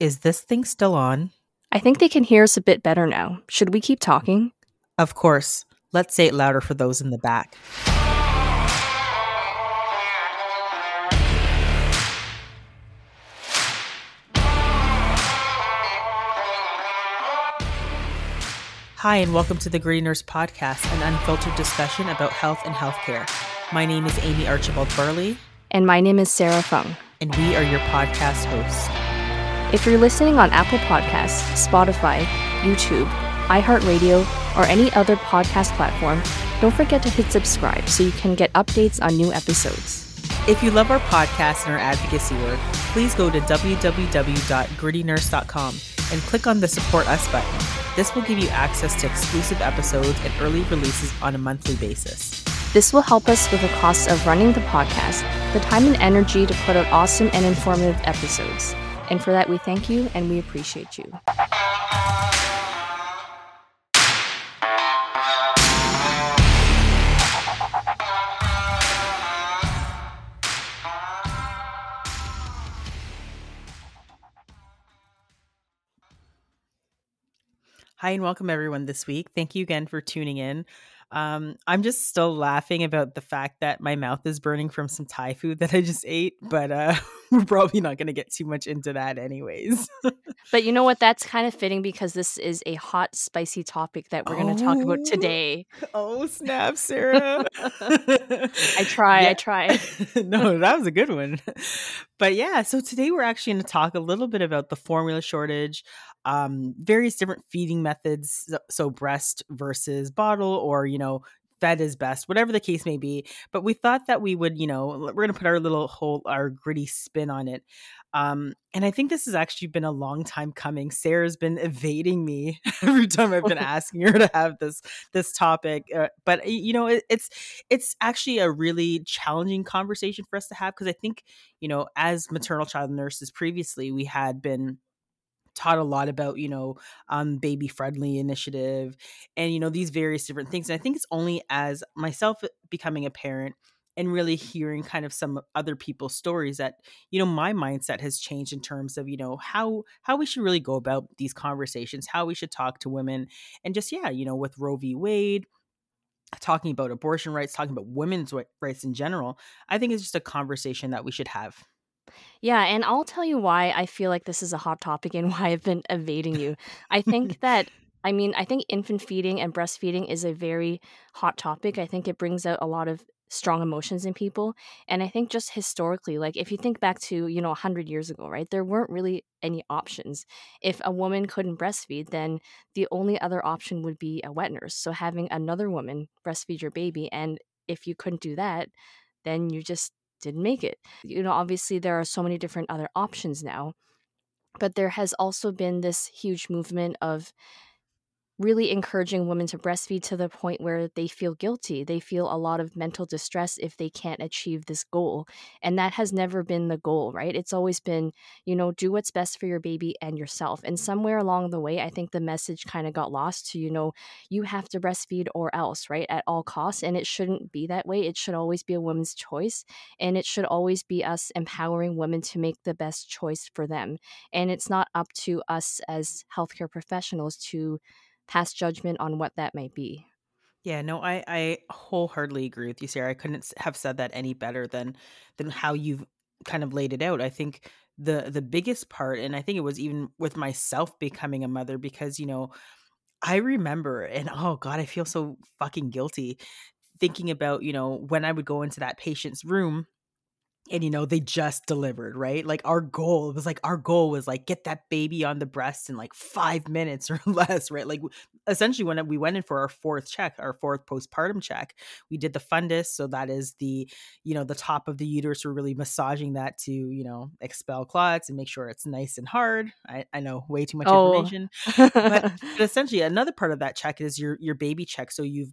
Is this thing still on? I think they can hear us a bit better now. Should we keep talking? Of course. Let's say it louder for those in the back. Hi, and welcome to the Gritty Nurse Podcast, an unfiltered discussion about health and healthcare. My name is Amie Archibald Burley. And my name is Sara Fung. And we are your podcast hosts. If you're listening on Apple Podcasts, Spotify, YouTube, iHeartRadio, or any other podcast platform, don't forget to hit subscribe so you can get updates on new episodes. If you love our podcast and our advocacy work, please go to www.grittynurse.com and click on the Support Us button. This will give you access to exclusive episodes and early releases on a monthly basis. This will help us with the cost of running the podcast, the time and energy to put out awesome and informative episodes. And for that, we thank you and we appreciate you. Hi, and welcome everyone this week. Thank you again for tuning in. Um, I'm just still laughing about the fact that my mouth is burning from some Thai food that I just ate, but uh, we're probably not going to get too much into that, anyways. but you know what? That's kind of fitting because this is a hot, spicy topic that we're going to talk about oh. today. Oh, snap, Sara. I try. I try. no, that was a good one. But yeah, so today we're actually going to talk a little bit about the formula shortage, um, various different feeding methods, so breast versus bottle, or you know, fed is best, whatever the case may be. But we thought that we would, you know, we're going to put our little whole, our gritty spin on it. Um, and I think this has actually been a long time coming. Sara's been evading me every time I've been asking her to have this this topic. Uh, but you know, it, it's it's actually a really challenging conversation for us to have because I think you know, as maternal child nurses previously, we had been taught a lot about you know um baby friendly initiative and you know these various different things and i think it's only as myself becoming a parent and really hearing kind of some other people's stories that you know my mindset has changed in terms of you know how how we should really go about these conversations how we should talk to women and just yeah you know with roe v. Wade talking about abortion rights talking about women's rights in general i think it's just a conversation that we should have yeah, and I'll tell you why I feel like this is a hot topic and why I've been evading you. I think that I mean, I think infant feeding and breastfeeding is a very hot topic. I think it brings out a lot of strong emotions in people. And I think just historically, like if you think back to, you know, 100 years ago, right, there weren't really any options. If a woman couldn't breastfeed, then the only other option would be a wet nurse. So having another woman breastfeed your baby. And if you couldn't do that, then you just didn't make it. You know, obviously, there are so many different other options now, but there has also been this huge movement of really encouraging women to breastfeed to the point where they feel guilty. They feel a lot of mental distress if they can't achieve this goal. And that has never been the goal, right? It's always been, you know, do what's best for your baby and yourself. And somewhere along the way, I think the message kind of got lost to, you know, you have to breastfeed or else, right? At all costs. And it shouldn't be that way. It should always be a woman's choice. And it should always be us empowering women to make the best choice for them. And it's not up to us as healthcare professionals to pass judgment on what that might be. Yeah, no, I I wholeheartedly agree with you, Sara. I couldn't have said that any better than than how you've kind of laid it out. I think the the biggest part, and I think it was even with myself becoming a mother, because you know, I remember, and oh god, I feel so fucking guilty thinking about you know when I would go into that patient's room and you know they just delivered right? Like our goal was like our goal was like get that baby on the breast in like five minutes or less right? Like essentially when uh, we went in for our fourth check our fourth postpartum check we did the fundus so that is the you know the top of the uterus. We're really massaging that to you know expel clots and make sure it's nice and hard. I, I know way too much oh. information. But, but essentially another part of that check is your your baby check. So you've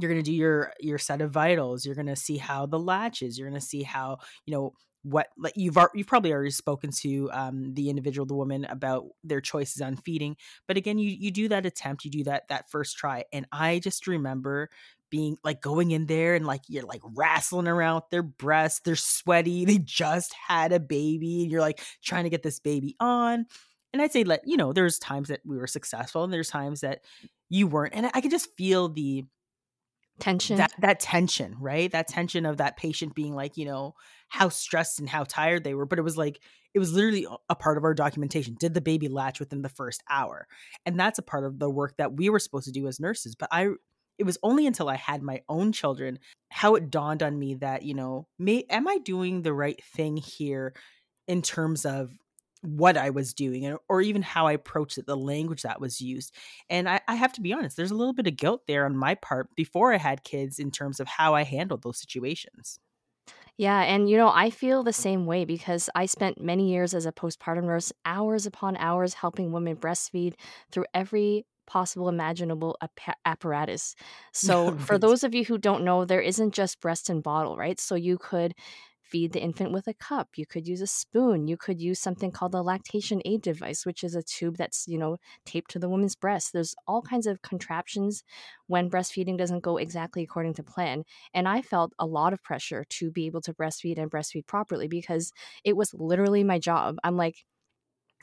you're going to do your your set of vitals you're going to see how the latch is you're going to see how you know what like you've you've probably already spoken to um, the individual the woman about their choices on feeding but again you you do that attempt you do that that first try and i just remember being like going in there and like you're like wrestling around their breasts. They're sweaty. They just had a baby. And you're like trying to get this baby on. And I'd say, like, you know, there's times that we were successful and there's times that you weren't. And I could just feel the tension. That that tension, right? That tension of that patient being like, you know, how stressed and how tired they were. But it was like it was literally a part of our documentation. Did the baby latch within the first hour? And that's a part of the work that we were supposed to do as nurses. But I it was only until I had my own children how it dawned on me that, you know, may, am I doing the right thing here in terms of what I was doing or even how I approached it, the language that was used. And I, I, have to be honest, there's a little bit of guilt there on my part before I had kids in terms of how I handled those situations. Yeah, and you know, I feel the same way because I spent many years as a postpartum nurse, hours upon hours helping women breastfeed through every possible imaginable ap- apparatus. So, for those of you who don't know, there isn't just breast and bottle, right? So, you could feed the infant with a cup. You could use a spoon. You could use something called a lactation aid device, which is a tube that's, you know, taped to the woman's breast. There's all kinds of contraptions when breastfeeding doesn't go exactly according to plan. And I felt a lot of pressure to be able to breastfeed and breastfeed properly because it was literally my job. I'm like,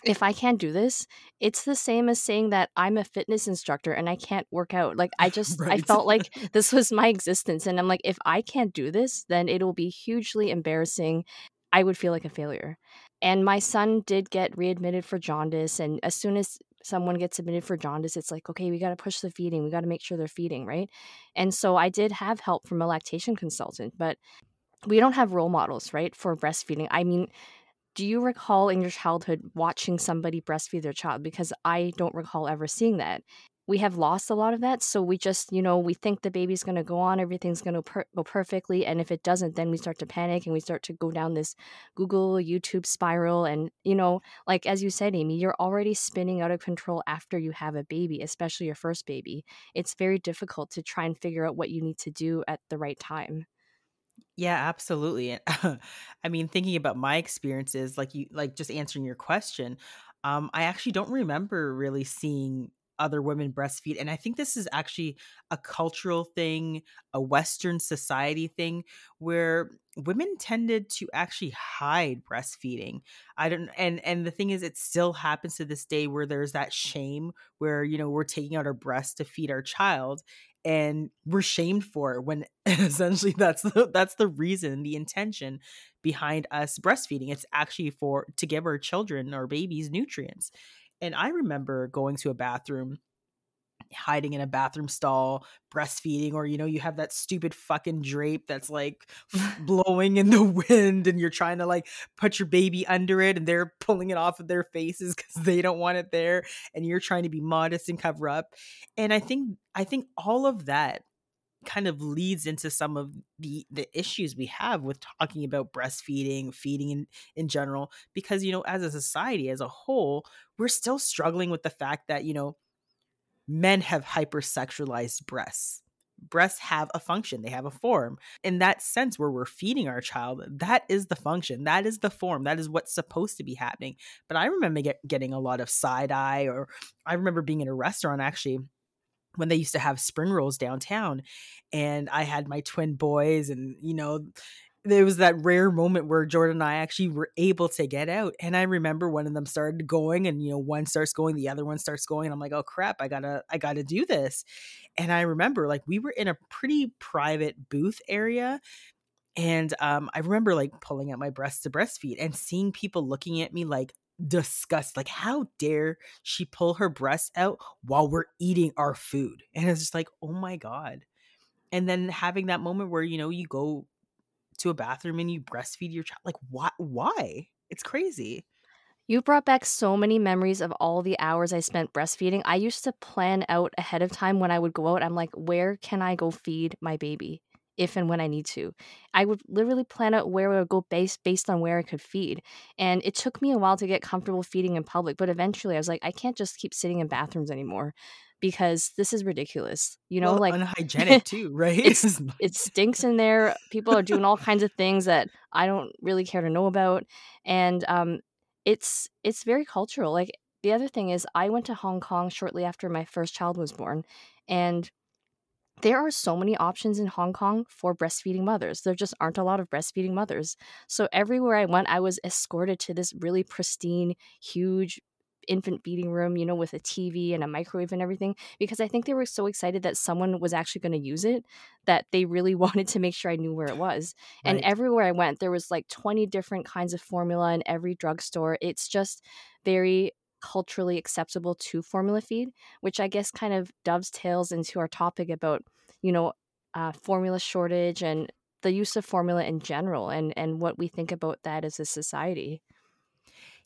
if I can't do this, it's the same as saying that I'm a fitness instructor and I can't work out. Like I just right. I felt like this was my existence and I'm like if I can't do this, then it'll be hugely embarrassing. I would feel like a failure. And my son did get readmitted for jaundice and as soon as someone gets admitted for jaundice, it's like, okay, we got to push the feeding. We got to make sure they're feeding, right? And so I did have help from a lactation consultant, but we don't have role models, right, for breastfeeding. I mean, do you recall in your childhood watching somebody breastfeed their child? Because I don't recall ever seeing that. We have lost a lot of that. So we just, you know, we think the baby's going to go on, everything's going to per- go perfectly. And if it doesn't, then we start to panic and we start to go down this Google, YouTube spiral. And, you know, like as you said, Amie, you're already spinning out of control after you have a baby, especially your first baby. It's very difficult to try and figure out what you need to do at the right time. Yeah, absolutely. I mean, thinking about my experiences, like you, like just answering your question, um, I actually don't remember really seeing other women breastfeed. And I think this is actually a cultural thing, a Western society thing, where women tended to actually hide breastfeeding. I don't and and the thing is it still happens to this day where there's that shame where, you know, we're taking out our breasts to feed our child and we're shamed for it when essentially that's the that's the reason the intention behind us breastfeeding. It's actually for to give our children or babies nutrients. And i remember going to a bathroom hiding in a bathroom stall breastfeeding or you know you have that stupid fucking drape that's like blowing in the wind and you're trying to like put your baby under it and they're pulling it off of their faces cuz they don't want it there and you're trying to be modest and cover up. And i think i think all of that kind of leads into some of the the issues we have with talking about breastfeeding feeding in in general because you know as a society as a whole we're still struggling with the fact that you know men have hypersexualized breasts. Breasts have a function, they have a form. In that sense, where we're feeding our child, that is the function, that is the form, that is what's supposed to be happening. But I remember get, getting a lot of side eye, or I remember being in a restaurant actually when they used to have spring rolls downtown and I had my twin boys and you know there was that rare moment where Jordan and I actually were able to get out. And I remember one of them started going and you know, one starts going, the other one starts going. And I'm like, oh crap, I gotta, I gotta do this. And I remember like we were in a pretty private booth area. And um, I remember like pulling out my breast to breastfeed and seeing people looking at me like disgust like how dare she pull her breast out while we're eating our food and it's just like oh my god and then having that moment where you know you go to a bathroom and you breastfeed your child like why why it's crazy you brought back so many memories of all the hours I spent breastfeeding. I used to plan out ahead of time when I would go out. I'm like, where can I go feed my baby? if and when I need to. I would literally plan out where I would go based based on where I could feed. And it took me a while to get comfortable feeding in public, but eventually I was like, I can't just keep sitting in bathrooms anymore because this is ridiculous. You know, well, like unhygienic too, right? it stinks in there. People are doing all kinds of things that I don't really care to know about, and um, it's it's very cultural. Like the other thing is, I went to Hong Kong shortly after my first child was born, and there are so many options in Hong Kong for breastfeeding mothers. There just aren't a lot of breastfeeding mothers. So everywhere I went, I was escorted to this really pristine, huge infant feeding room, you know, with a TV and a microwave and everything, because I think they were so excited that someone was actually going to use it that they really wanted to make sure I knew where it was. Right. And everywhere I went, there was like 20 different kinds of formula in every drugstore. It's just very culturally acceptable to formula feed, which I guess kind of dovetails into our topic about, you know, uh, formula shortage and the use of formula in general and, and what we think about that as a society.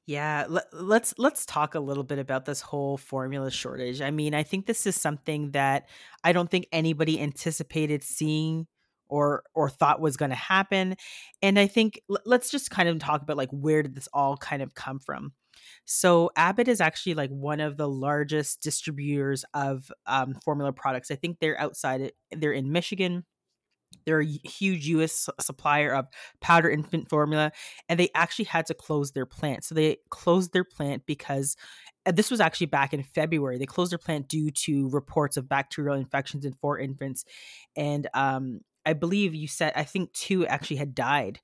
Yeah, let, let's let's talk a little bit about this whole formula shortage. I mean, I think this is something that I don't think anybody anticipated seeing or or thought was going to happen. And I think let's just kind of talk about like where did this all kind of come from. So Abbott is actually like one of the largest distributors of um, formula products. I think they're outside. They're in Michigan. They're a huge U.S. supplier of powder infant formula, and they actually had to close their plant. So they closed their plant because this was actually back in February. They closed their plant due to reports of bacterial infections in four infants, and um, I believe you said I think two actually had died,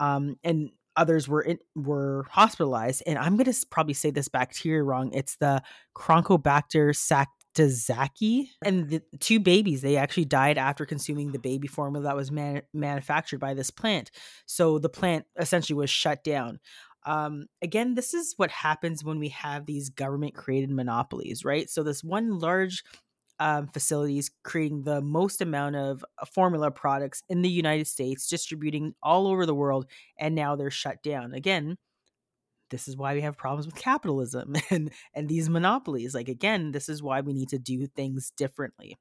um, and others were in, were hospitalized. And I'm to probably say this bacteria wrong. It's the Chronicobacter sac Tazaki. And the two babies, they actually died after consuming the baby formula that was man- manufactured by this plant. So the plant essentially was shut down. Um, again, this is what happens when we have these government created monopolies, right? So this one large um, facilities creating the most amount of uh, formula products in the United States, distributing all over the world, and now they're shut down. Again, this is why we have problems with capitalism and and these monopolies like again this is why we need to do things differently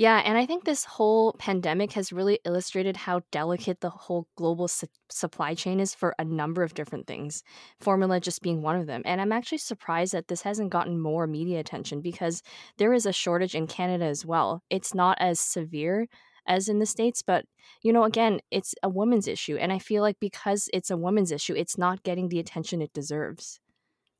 yeah, and I think this whole pandemic has really illustrated how delicate the whole global su- supply chain is for a number of different things, formula just being one of them. And I'm actually surprised that this hasn't gotten more media attention because there is a shortage in Canada as well. It's not as severe as in the States. But, you know, again, it's a woman's issue. And I feel like because it's a woman's issue, it's not getting the attention it deserves.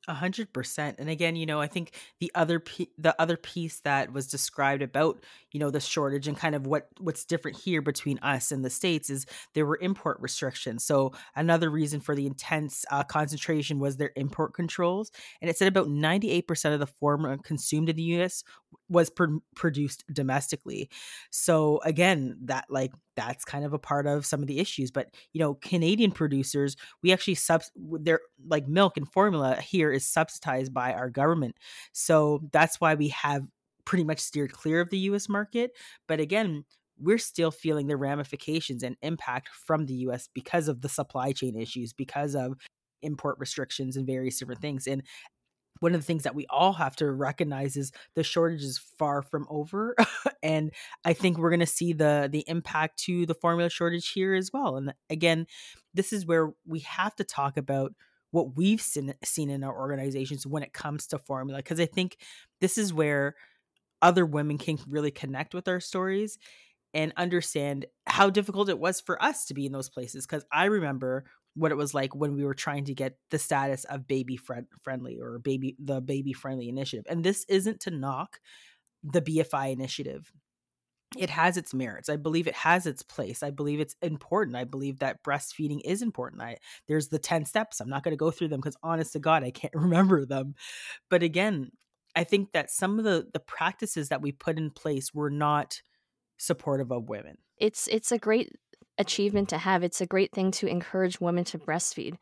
A hundred percent. And again, you know, I think the other pe- the other piece that was described about you know the shortage and kind of what what's different here between us and the states is there were import restrictions. So another reason for the intense uh, concentration was their import controls, and it said about ninety eight percent of the formula consumed in the U.S. was pr- produced domestically. So again, that like that's kind of a part of some of the issues. But you know, Canadian producers, we actually sub their like milk and formula here is subsidized by our government. So that's why we have pretty much steered clear of the US market. But again, we're still feeling the ramifications and impact from the US because of the supply chain issues, because of import restrictions and various different things. And one of the things that we all have to recognize is the shortage is far from over and i think we're going to see the the impact to the formula shortage here as well and again this is where we have to talk about what we've seen, seen in our organizations when it comes to formula because i think this is where other women can really connect with our stories and understand how difficult it was for us to be in those places because i remember what it was like when we were trying to get the status of baby friend friendly or baby the baby friendly initiative. And this isn't to knock the BFI initiative. It has its merits. I believe it has its place. I believe it's important. I believe that breastfeeding is important. I there's the 10 steps. I'm not going to go through them cuz honest to God, I can't remember them. But again, I think that some of the the practices that we put in place were not supportive of women. It's it's a great achievement to have. It's a great thing to encourage women to breastfeed.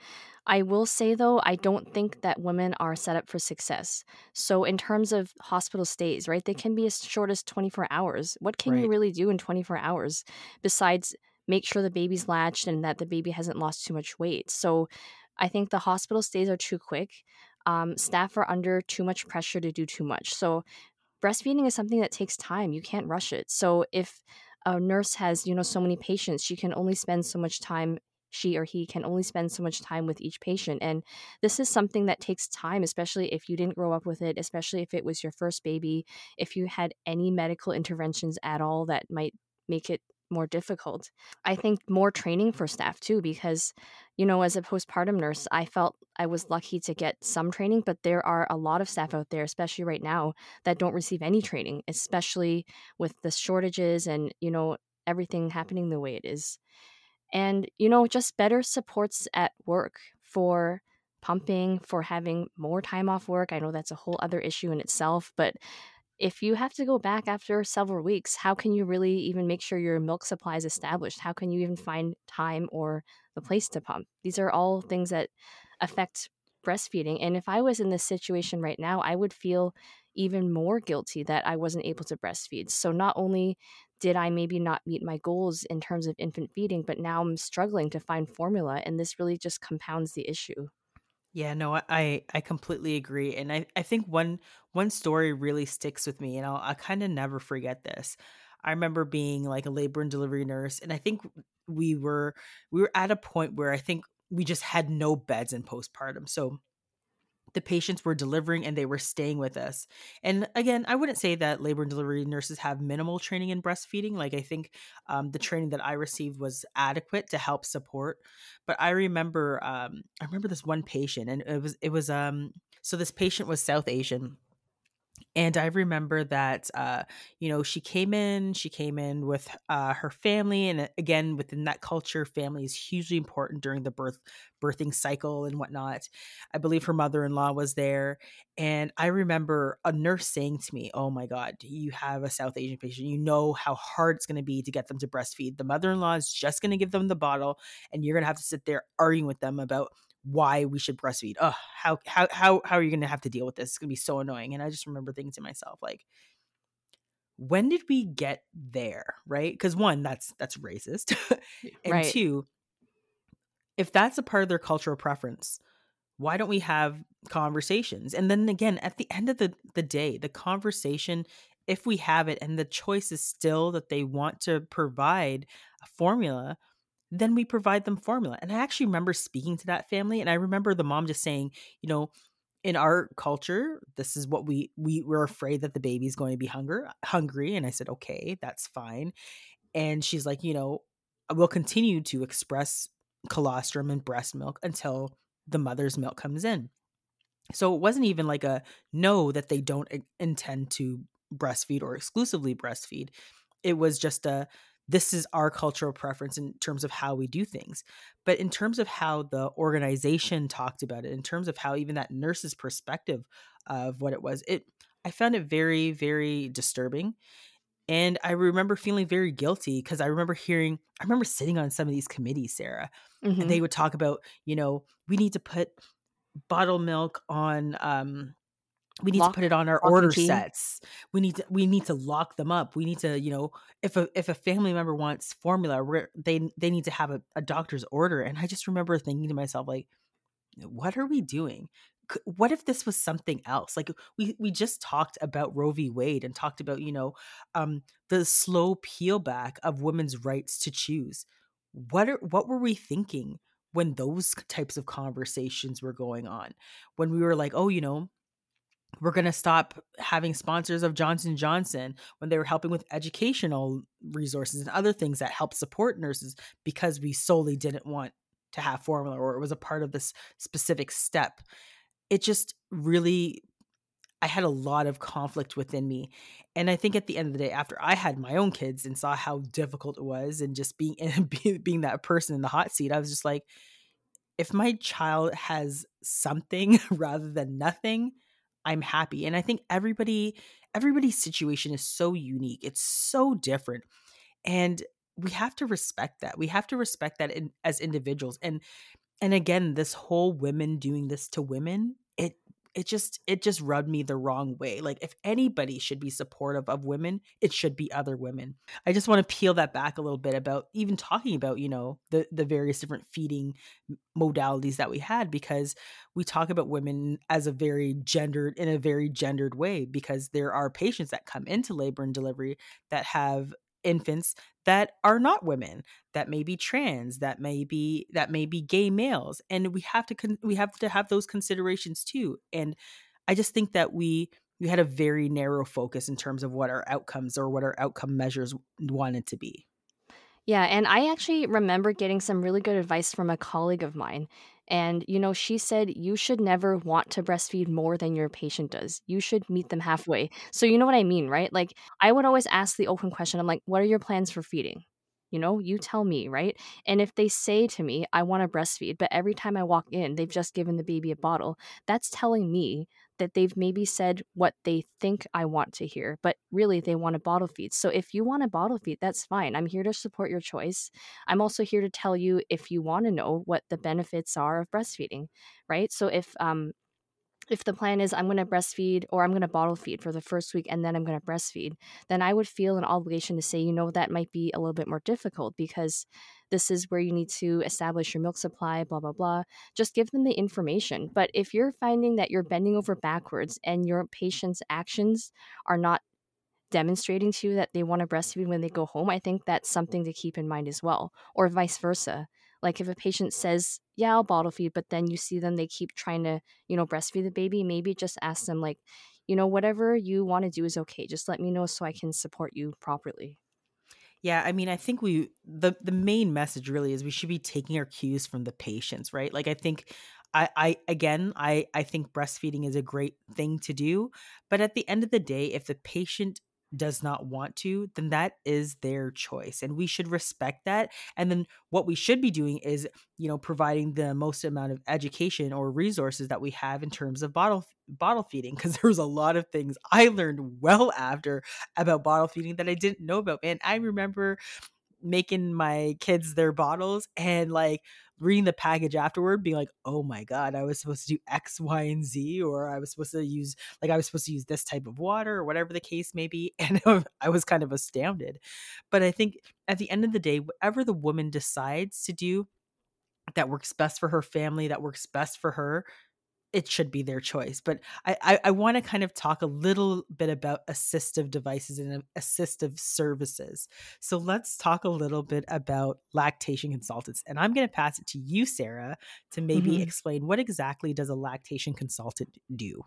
I will say though, I don't think that women are set up for success. So, in terms of hospital stays, right, they can be as short as 24 hours. What can right. you really do in 24 hours besides make sure the baby's latched and that the baby hasn't lost too much weight? So, I think the hospital stays are too quick. Um, staff are under too much pressure to do too much. So, breastfeeding is something that takes time. You can't rush it. So, if a nurse has you know so many patients she can only spend so much time she or he can only spend so much time with each patient and this is something that takes time especially if you didn't grow up with it especially if it was your first baby if you had any medical interventions at all that might make it more difficult. I think more training for staff too, because, you know, as a postpartum nurse, I felt I was lucky to get some training, but there are a lot of staff out there, especially right now, that don't receive any training, especially with the shortages and, you know, everything happening the way it is. And, you know, just better supports at work for pumping, for having more time off work. I know that's a whole other issue in itself, but if you have to go back after several weeks, how can you really even make sure your milk supply is established? How can you even find time or the place to pump? These are all things that affect breastfeeding. And if I was in this situation right now, I would feel even more guilty that I wasn't able to breastfeed. So not only did I maybe not meet my goals in terms of infant feeding, but now I'm struggling to find formula. And this really just compounds the issue. Yeah, no, I I completely agree, and I I think one one story really sticks with me, and I'll I kind of never forget this. I remember being like a labor and delivery nurse, and I think we were we were at a point where I think we just had no beds in postpartum. So the patients were delivering and they were staying with us. And again, I wouldn't say that labor and delivery nurses have minimal training in breastfeeding. Like I think um, the training that I received was adequate to help support. But I remember, um, I remember this one patient, and it was it was um so this patient was South Asian and I remember that, uh, you know, she came in, she came in with uh, her family. And uh, again, within that culture, family is hugely important during the birth, birthing cycle and whatnot. I believe her mother in law was there. And I remember a nurse saying to me, Oh my God, you have a South Asian patient. You know how hard it's going to be to get them to breastfeed. The mother in law is just going to give them the bottle, and you're going to have to sit there arguing with them about why we should breastfeed. Oh, how how how how are you going to have to deal with this? It's going to be so annoying. And I just remember thinking to myself like when did we get there, right? Cuz one, that's that's racist. and right. two, if that's a part of their cultural preference, why don't we have conversations? And then again, at the end of the the day, the conversation if we have it and the choice is still that they want to provide a formula, then we provide them formula. And I actually remember speaking to that family and I remember the mom just saying, you know, in our culture, this is what we we were afraid that the baby's going to be hunger hungry. And I said, okay, that's fine. And she's like, you know, we'll continue to express colostrum and breast milk until the mother's milk comes in. So it wasn't even like a no that they don't intend to breastfeed or exclusively breastfeed. It was just a this is our cultural preference in terms of how we do things. But in terms of how the organization talked about it, in terms of how even that nurse's perspective of what it was, it I found it very, very disturbing. And I remember feeling very guilty because I remember hearing, I remember sitting on some of these committees, Sara, mm-hmm. and they would talk about, you know, we need to put bottled milk on um we need lock, to put it on our order sets. We need to we need to lock them up. We need to you know if a if a family member wants formula they they need to have a, a doctor's order. And i just remember thinking to myself like what are we doing? What if this was something else? Like we we just talked about roe v. Wade and talked about you know um the slow peel back of women's rights to choose. What are what were we thinking when those types of conversations were going on? When we were like oh you know we're going to stop having sponsors of Johnson Johnson when they were helping with educational resources and other things that help support nurses because we solely didn't want to have formula or it was a part of this specific step. It just really I had a lot of conflict within me. And I think at the end of the day after I had my own kids and saw how difficult it was and just being being that person in the hot seat, I was just like if my child has something rather than nothing, I'm happy. And I think everybody everybody's situation is so unique. It's so different. And we have to respect that. We have to respect that in, as individuals. And and again, this whole women doing this to women, it just it just rubbed me the wrong way like if anybody should be supportive of women it should be other women. I just want to peel that back a little bit about even talking about you know the the various different feeding modalities that we had because we talk about women as a very gendered in a very gendered way because there are patients that come into labor and delivery that have infants that are not women that may be trans that may be that may be gay males and we have to con- we have to have those considerations too and i just think that we we had a very narrow focus in terms of what our outcomes or what our outcome measures wanted to be Yeah, and I actually remember getting some really good advice from a colleague of mine. And, you know, she said you should never want to breastfeed more than your patient does. You should meet them halfway. So, you know what I mean, right? Like, I would always ask the open question I'm like, what are your plans for feeding? You know, you tell me, right? And if they say to me, I want to breastfeed, but every time I walk in, they've just given the baby a bottle, that's telling me that they've maybe said what they think I want to hear, but really they want a bottle feed. So if you want a bottle feed, that's fine. I'm here to support your choice. I'm also here to tell you if you want to know what the benefits are of breastfeeding, right? So if um if the plan is I'm going to breastfeed or I'm going to bottle feed for the first week and then I'm going to breastfeed, then I would feel an obligation to say, you know, that might be a little bit more difficult because this is where you need to establish your milk supply, blah, blah, blah. Just give them the information. But if you're finding that you're bending over backwards and your patient's actions are not demonstrating to you that they want to breastfeed when they go home, I think that's something to keep in mind as well, or vice versa. Like if a patient says, "Yeah, I'll bottle feed," but then you see them they keep trying to, you know, breastfeed the baby, maybe just ask them like, you know, whatever you want to do is okay. Just let me know so I can support you properly. Yeah, I mean, I think we the the main message really is we should be taking our cues from the patients, right? Like I think I I again, I I think breastfeeding is a great thing to do, but at the end of the day, if the patient does not want to, then that is their choice. And we should respect that. And then what we should be doing is, you know, providing the most amount of education or resources that we have in terms of bottle bottle feeding. Cause there was a lot of things I learned well after about bottle feeding that I didn't know about. And I remember making my kids their bottles and like reading the package afterward being like oh my god i was supposed to do x y and z or i was supposed to use like i was supposed to use this type of water or whatever the case may be and i was kind of astounded. But i think at the end of the day whatever the woman decides to do that works best for her family that works best for her it should be their choice. But I, I, I want to kind of talk a little bit about assistive devices and assistive services. So let's talk a little bit about lactation consultants. And I'm going to pass it to you, Sara, to maybe mm-hmm. explain what exactly does a lactation consultant do?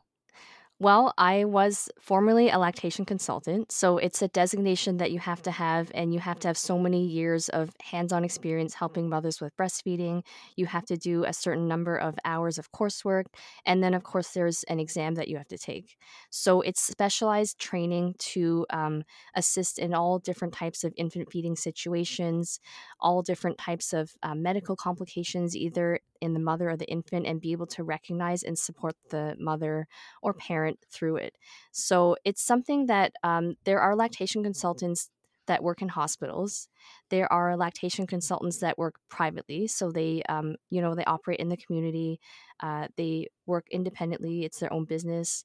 Well, I was formerly a lactation consultant. So it's a designation that you have to have, and you have to have so many years of hands on experience helping mothers with breastfeeding. You have to do a certain number of hours of coursework. And then, of course, there's an exam that you have to take. So it's specialized training to um, assist in all different types of infant feeding situations, all different types of uh, medical complications, either in the mother or the infant, and be able to recognize and support the mother or parent through it. So it's something that um, there are lactation consultants that work in hospitals. There are lactation consultants that work privately, so they, um, you know, they operate in the community. Uh, they work independently; it's their own business.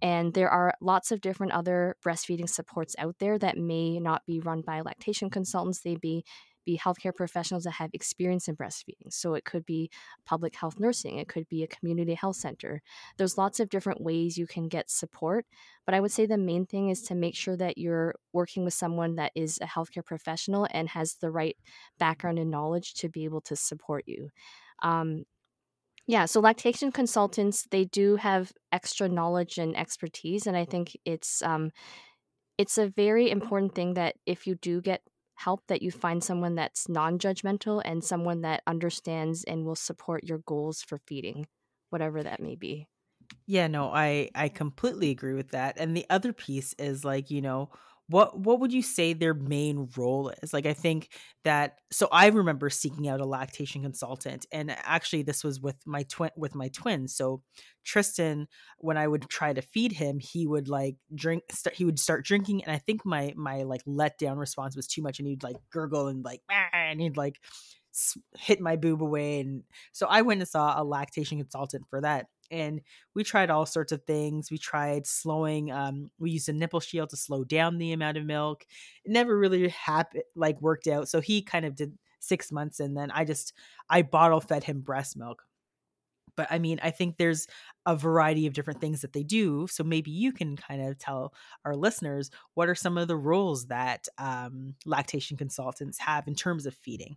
And there are lots of different other breastfeeding supports out there that may not be run by lactation consultants. They be be healthcare professionals that have experience in breastfeeding. So it could be public health nursing, it could be a community health center. There's lots of different ways you can get support. But I would say the main thing is to make sure that you're working with someone that is a healthcare professional and has the right background and knowledge to be able to support you. Um, yeah, so lactation consultants they do have extra knowledge and expertise, and I think it's um, it's a very important thing that if you do get help that you find someone that's non-judgmental and someone that understands and will support your goals for feeding whatever that may be. Yeah no i i completely agree with that and the other piece is like you know what what would you say their main role is? Like i think that so i remember seeking out a lactation consultant and actually this was with my twin with my twins so tristan when i would try to feed him he would like drink st- he would start drinking and i think my my like letdown response was too much and he'd like gurgle and like and he'd like hit my boob away and so i went and saw a lactation consultant for that and we tried all sorts of things. We tried slowing. Um, we used a nipple shield to slow down the amount of milk. It never really happened, like worked out. So he kind of did six months, and then I just I bottle fed him breast milk. But I mean, I think there's a variety of different things that they do. So maybe you can kind of tell our listeners what are some of the rules that um, lactation consultants have in terms of feeding.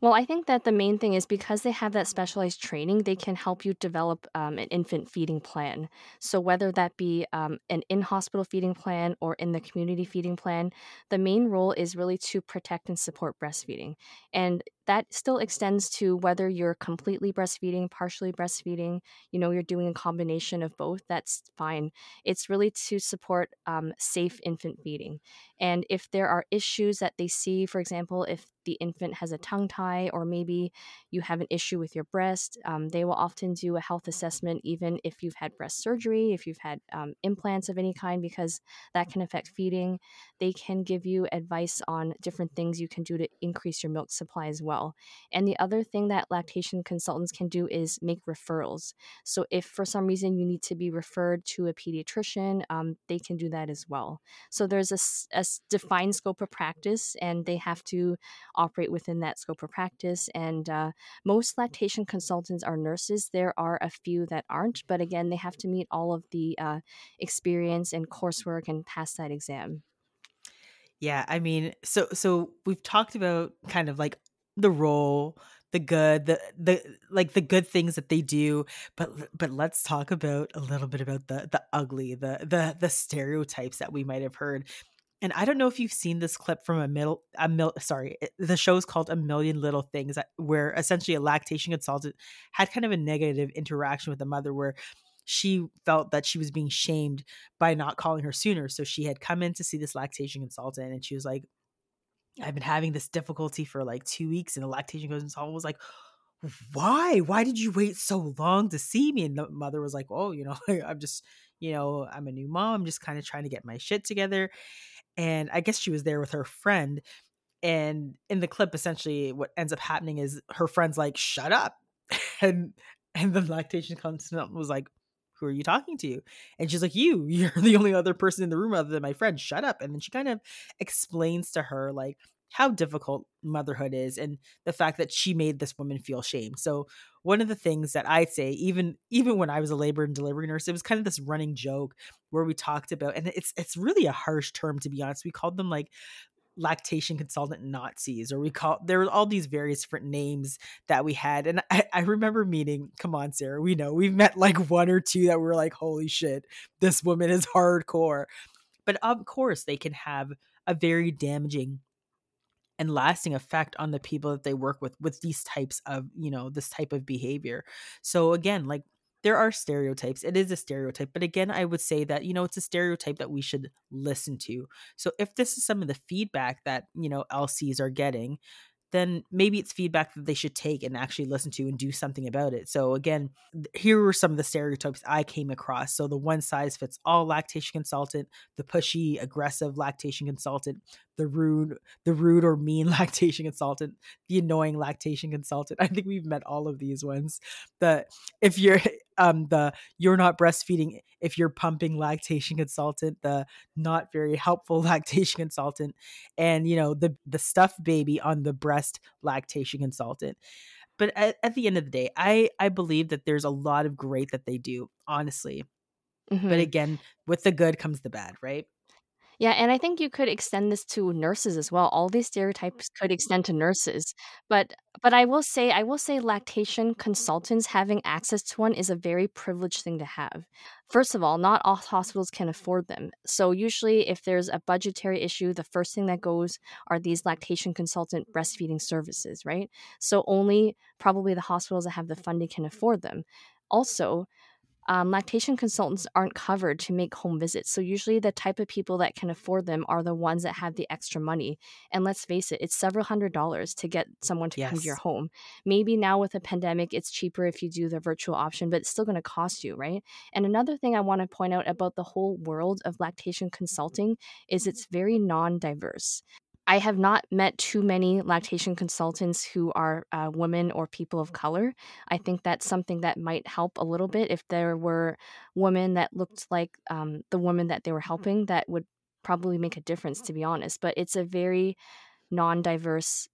Well, I think that the main thing is because they have that specialized training, they can help you develop um, an infant feeding plan. So, whether that be um, an in hospital feeding plan or in the community feeding plan, the main role is really to protect and support breastfeeding. And that still extends to whether you're completely breastfeeding, partially breastfeeding, you know, you're doing a combination of both, that's fine. It's really to support um, safe infant feeding. And if there are issues that they see, for example, if the infant has a tongue tie or maybe you have an issue with your breast, um, they will often do a health assessment, even if you've had breast surgery, if you've had um, implants of any kind, because that can affect feeding. They can give you advice on different things you can do to increase your milk supply as well. And the other thing that lactation consultants can do is make referrals. So if for some reason you need to be referred to a pediatrician, um, they can do that as well. So there's a, a defined scope of practice, and they have to operate within that scope of practice. Practice, and uh, most lactation consultants are nurses. There are a few that aren't, but again, they have to meet all of the uh, experience and coursework and pass that exam. Yeah, I mean, so so we've talked about kind of like the role, the good, the the like the good things that they do, but but let's talk about a little bit about the the ugly, the the the stereotypes that we might have heard and I don't know if you've seen this clip from a middle a mil sorry, the show's called A Million Little Things uh, where essentially a lactation consultant had kind of a negative interaction with the mother where she felt that she was being shamed by not calling her sooner. So she had come in to see this lactation consultant and she was like, I've been having this difficulty for like two weeks. And the lactation consultant was like, Why? Why did you wait so long to see me? And the mother was like, Oh, you know, I'm just, you know, I'm a new mom. I'm just kind of trying to get my shit together and I guess she was there with her friend. And in the clip, essentially, what ends up happening is her friend's like, "Shut up," and and the lactation consultant was like, "Who are you talking to?" And she's like, "You. You're the only other person in the room other than my friend. Shut up." And then she kind of explains to her like how difficult motherhood is and the fact that she made this woman feel shame. So one of the things that I'd say, even even when I was a labor and delivery nurse, it was kind of this running joke where we talked about, and it's it's really a harsh term to be honest. We called them like lactation consultant Nazis, or we call there were all these various different names that we had. And I, I remember meeting, come on, Sara, we know we've met like one or two that were like, holy shit, this woman is hardcore. But of course, they can have a very damaging and lasting effect on the people that they work with with these types of you know this type of behavior. So again like there are stereotypes it is a stereotype but again i would say that you know it's a stereotype that we should listen to. So if this is some of the feedback that you know lcs are getting then maybe it's feedback that they should take and actually listen to and do something about it. So again, here were some of the stereotypes I came across. So the one size fits all lactation consultant, the pushy, aggressive lactation consultant, the rude, the rude or mean lactation consultant, the annoying lactation consultant. I think we've met all of these ones. The if you're um the you're not breastfeeding if you're pumping lactation consultant, the not very helpful lactation consultant, and you know the the stuffed baby on the breast lactation consultant. But at, at the end of the day, I I believe that there's a lot of great that they do, honestly. Mm-hmm. But again, with the good comes the bad, right? Yeah, and I think you could extend this to nurses as well. All these mm-hmm. stereotypes could extend to nurses. But but I will say I will say lactation consultants having access to one is a very privileged thing to have. First of all, not all hospitals can afford them. So usually if there's a budgetary issue, the first thing that goes are these lactation consultant breastfeeding services, right? So only probably the hospitals that have the funding can afford them. Also, um, lactation consultants aren't covered to make home visits. So, usually, the type of people that can afford them are the ones that have the extra money. And let's face it, it's several hundred dollars to get someone to yes. come to your home. Maybe now with a pandemic, it's cheaper if you do the virtual option, but it's still going to cost you, right? And another thing I want to point out about the whole world of lactation consulting is it's very non diverse. I have not met too many lactation consultants who are uh, women or people of color. I think that's something that might help a little bit if there were women that looked like um, the woman that they were helping. That would probably make a difference, to be honest. But it's a very non-diverse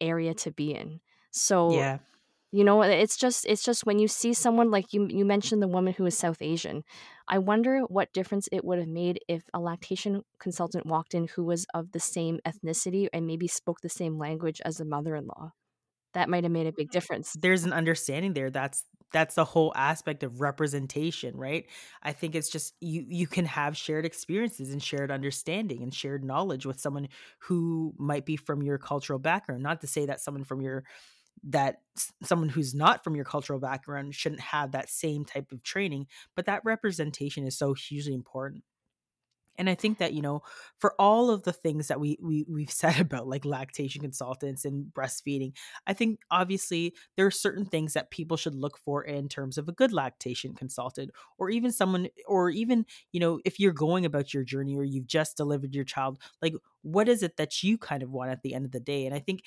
area to be in. So yeah you know it's just it's just when you see someone like you you mentioned the woman who is south asian i wonder what difference it would have made if a lactation consultant walked in who was of the same ethnicity and maybe spoke the same language as the mother-in-law that might have made a big mm, difference. There's an understanding there. That's that's the whole aspect of representation, right? I think it's just you you can have shared experiences and shared understanding and shared knowledge with someone who might be from your cultural background. Not to say that someone from your that someone who's not from your cultural background shouldn't have that same type of training, but that representation is so hugely important. And i think that you know for all of the things that we, we we've said about like lactation consultants and breastfeeding i think obviously there are certain things that people should look for in terms of a good lactation consultant or even someone or even you know if you're going about your journey or you've just delivered your child like what is it that you kind of want at the end of the day? And i think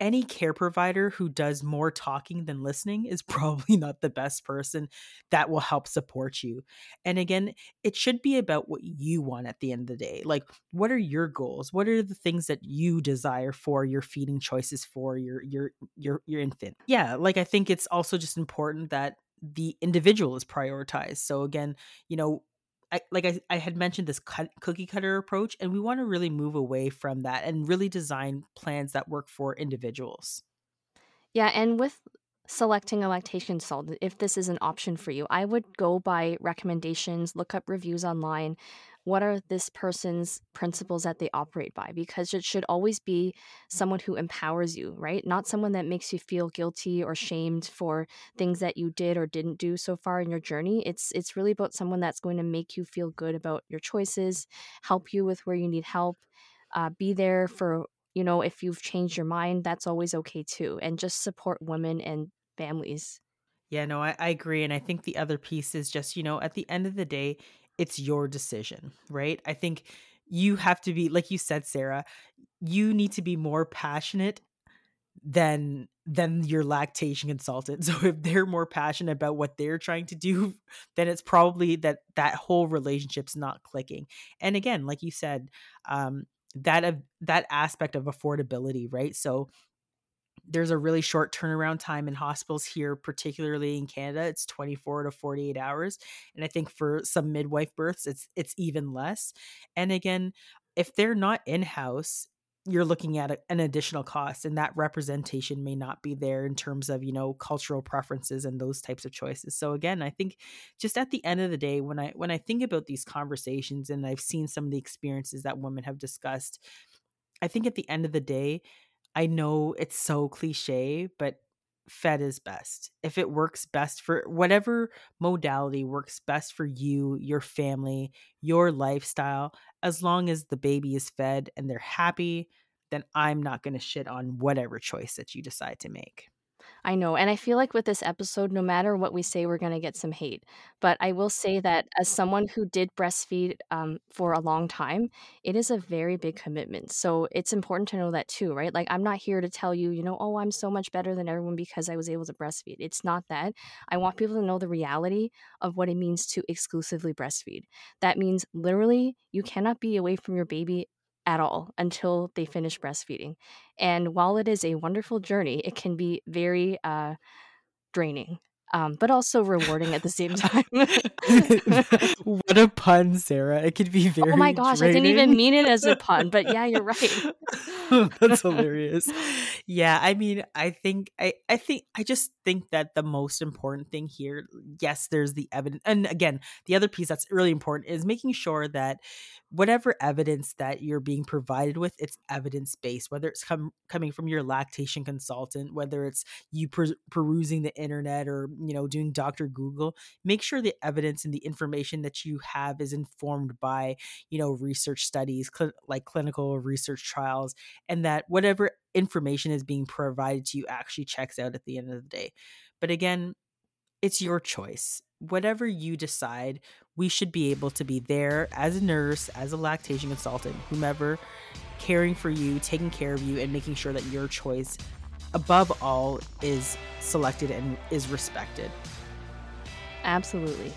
any care provider who does more talking than listening is probably not the best person that will help support you. And again, it should be about what you want at the end of the day. Like, what are your goals? What are the things that you desire for your feeding choices for your your your your infant? Yeah, like I think it's also just important that the individual is prioritized. So again, you know, I, like I, I had mentioned this cut, cookie cutter approach, and we want to really move away from that and really design plans that work for individuals. Yeah, and with selecting a lactation salt, if this is an option for you, I would go by recommendations, look up reviews online, what are this person's principles that they operate by? Because it should always be someone who empowers you right? Not someone that makes you feel guilty or shamed for things that you did or didn't do so far in your journey. It's it's really about someone that's going to make you feel good about your choices help you with where you need help uh, be there for you know if you've changed your mind that's always okay too and just support women and families. Yeah, no, I, I agree. And I think the other piece is just, you know, at the end of the day, it's your decision, right? I think you have to be like you said Sara, you need to be more passionate than than your lactation consultant. So if they're more passionate about what they're trying to do, then it's probably that that whole relationship's not clicking. And again, like you said, um that of that aspect of affordability, right? So there's a really short turnaround time in hospitals here, particularly in Canada. It's 24 to 48 hours. And I think for some midwife births, it's it's even less. And again, if they're not in-house, you're looking at an additional cost and that representation may not be there in terms of you know cultural preferences and those types of choices so again i think just at the end of the day when i when i think about these conversations and i've seen some of the experiences that women have discussed i think at the end of the day I know it's so cliche, but fed is best. If it works best for whatever modality works best for you, your family, your lifestyle, as long as the baby is fed and they're happy, then I'm not going to shit on whatever choice that you decide to make. I know. And I feel like with this episode, no matter what we say, we're going to get some hate. But I will say that as someone who did breastfeed um, for a long time, it is a very big commitment. So it's important to know that too, right? Like, I'm not here to tell you, you know, oh, I'm so much better than everyone because I was able to breastfeed. It's not that. I want people to know the reality of what it means to exclusively breastfeed. That means literally you cannot be away from your baby at all until they finish breastfeeding. And while it is a wonderful journey, it can be very uh, draining um, but also rewarding at the same time. what a pun, Sara! It could be very. Oh my gosh, draining. I didn't even mean it as a pun, but yeah, you're right. That's hilarious. Yeah, I mean, I think I, I think I just think that the most important thing here, yes, there's the evidence, and again, the other piece that's really important is making sure that whatever evidence that you're being provided with, it's evidence based. Whether it's come coming from your lactation consultant, whether it's you per- perusing the internet or you know doing dr google make sure the evidence and the information that you have is informed by you know research studies cl- like clinical research trials and that whatever information is being provided to you actually checks out at the end of the day but again it's your choice whatever you decide we should be able to be there as a nurse as a lactation consultant whomever caring for you taking care of you and making sure that your choice above all is selected and is respected. Absolutely.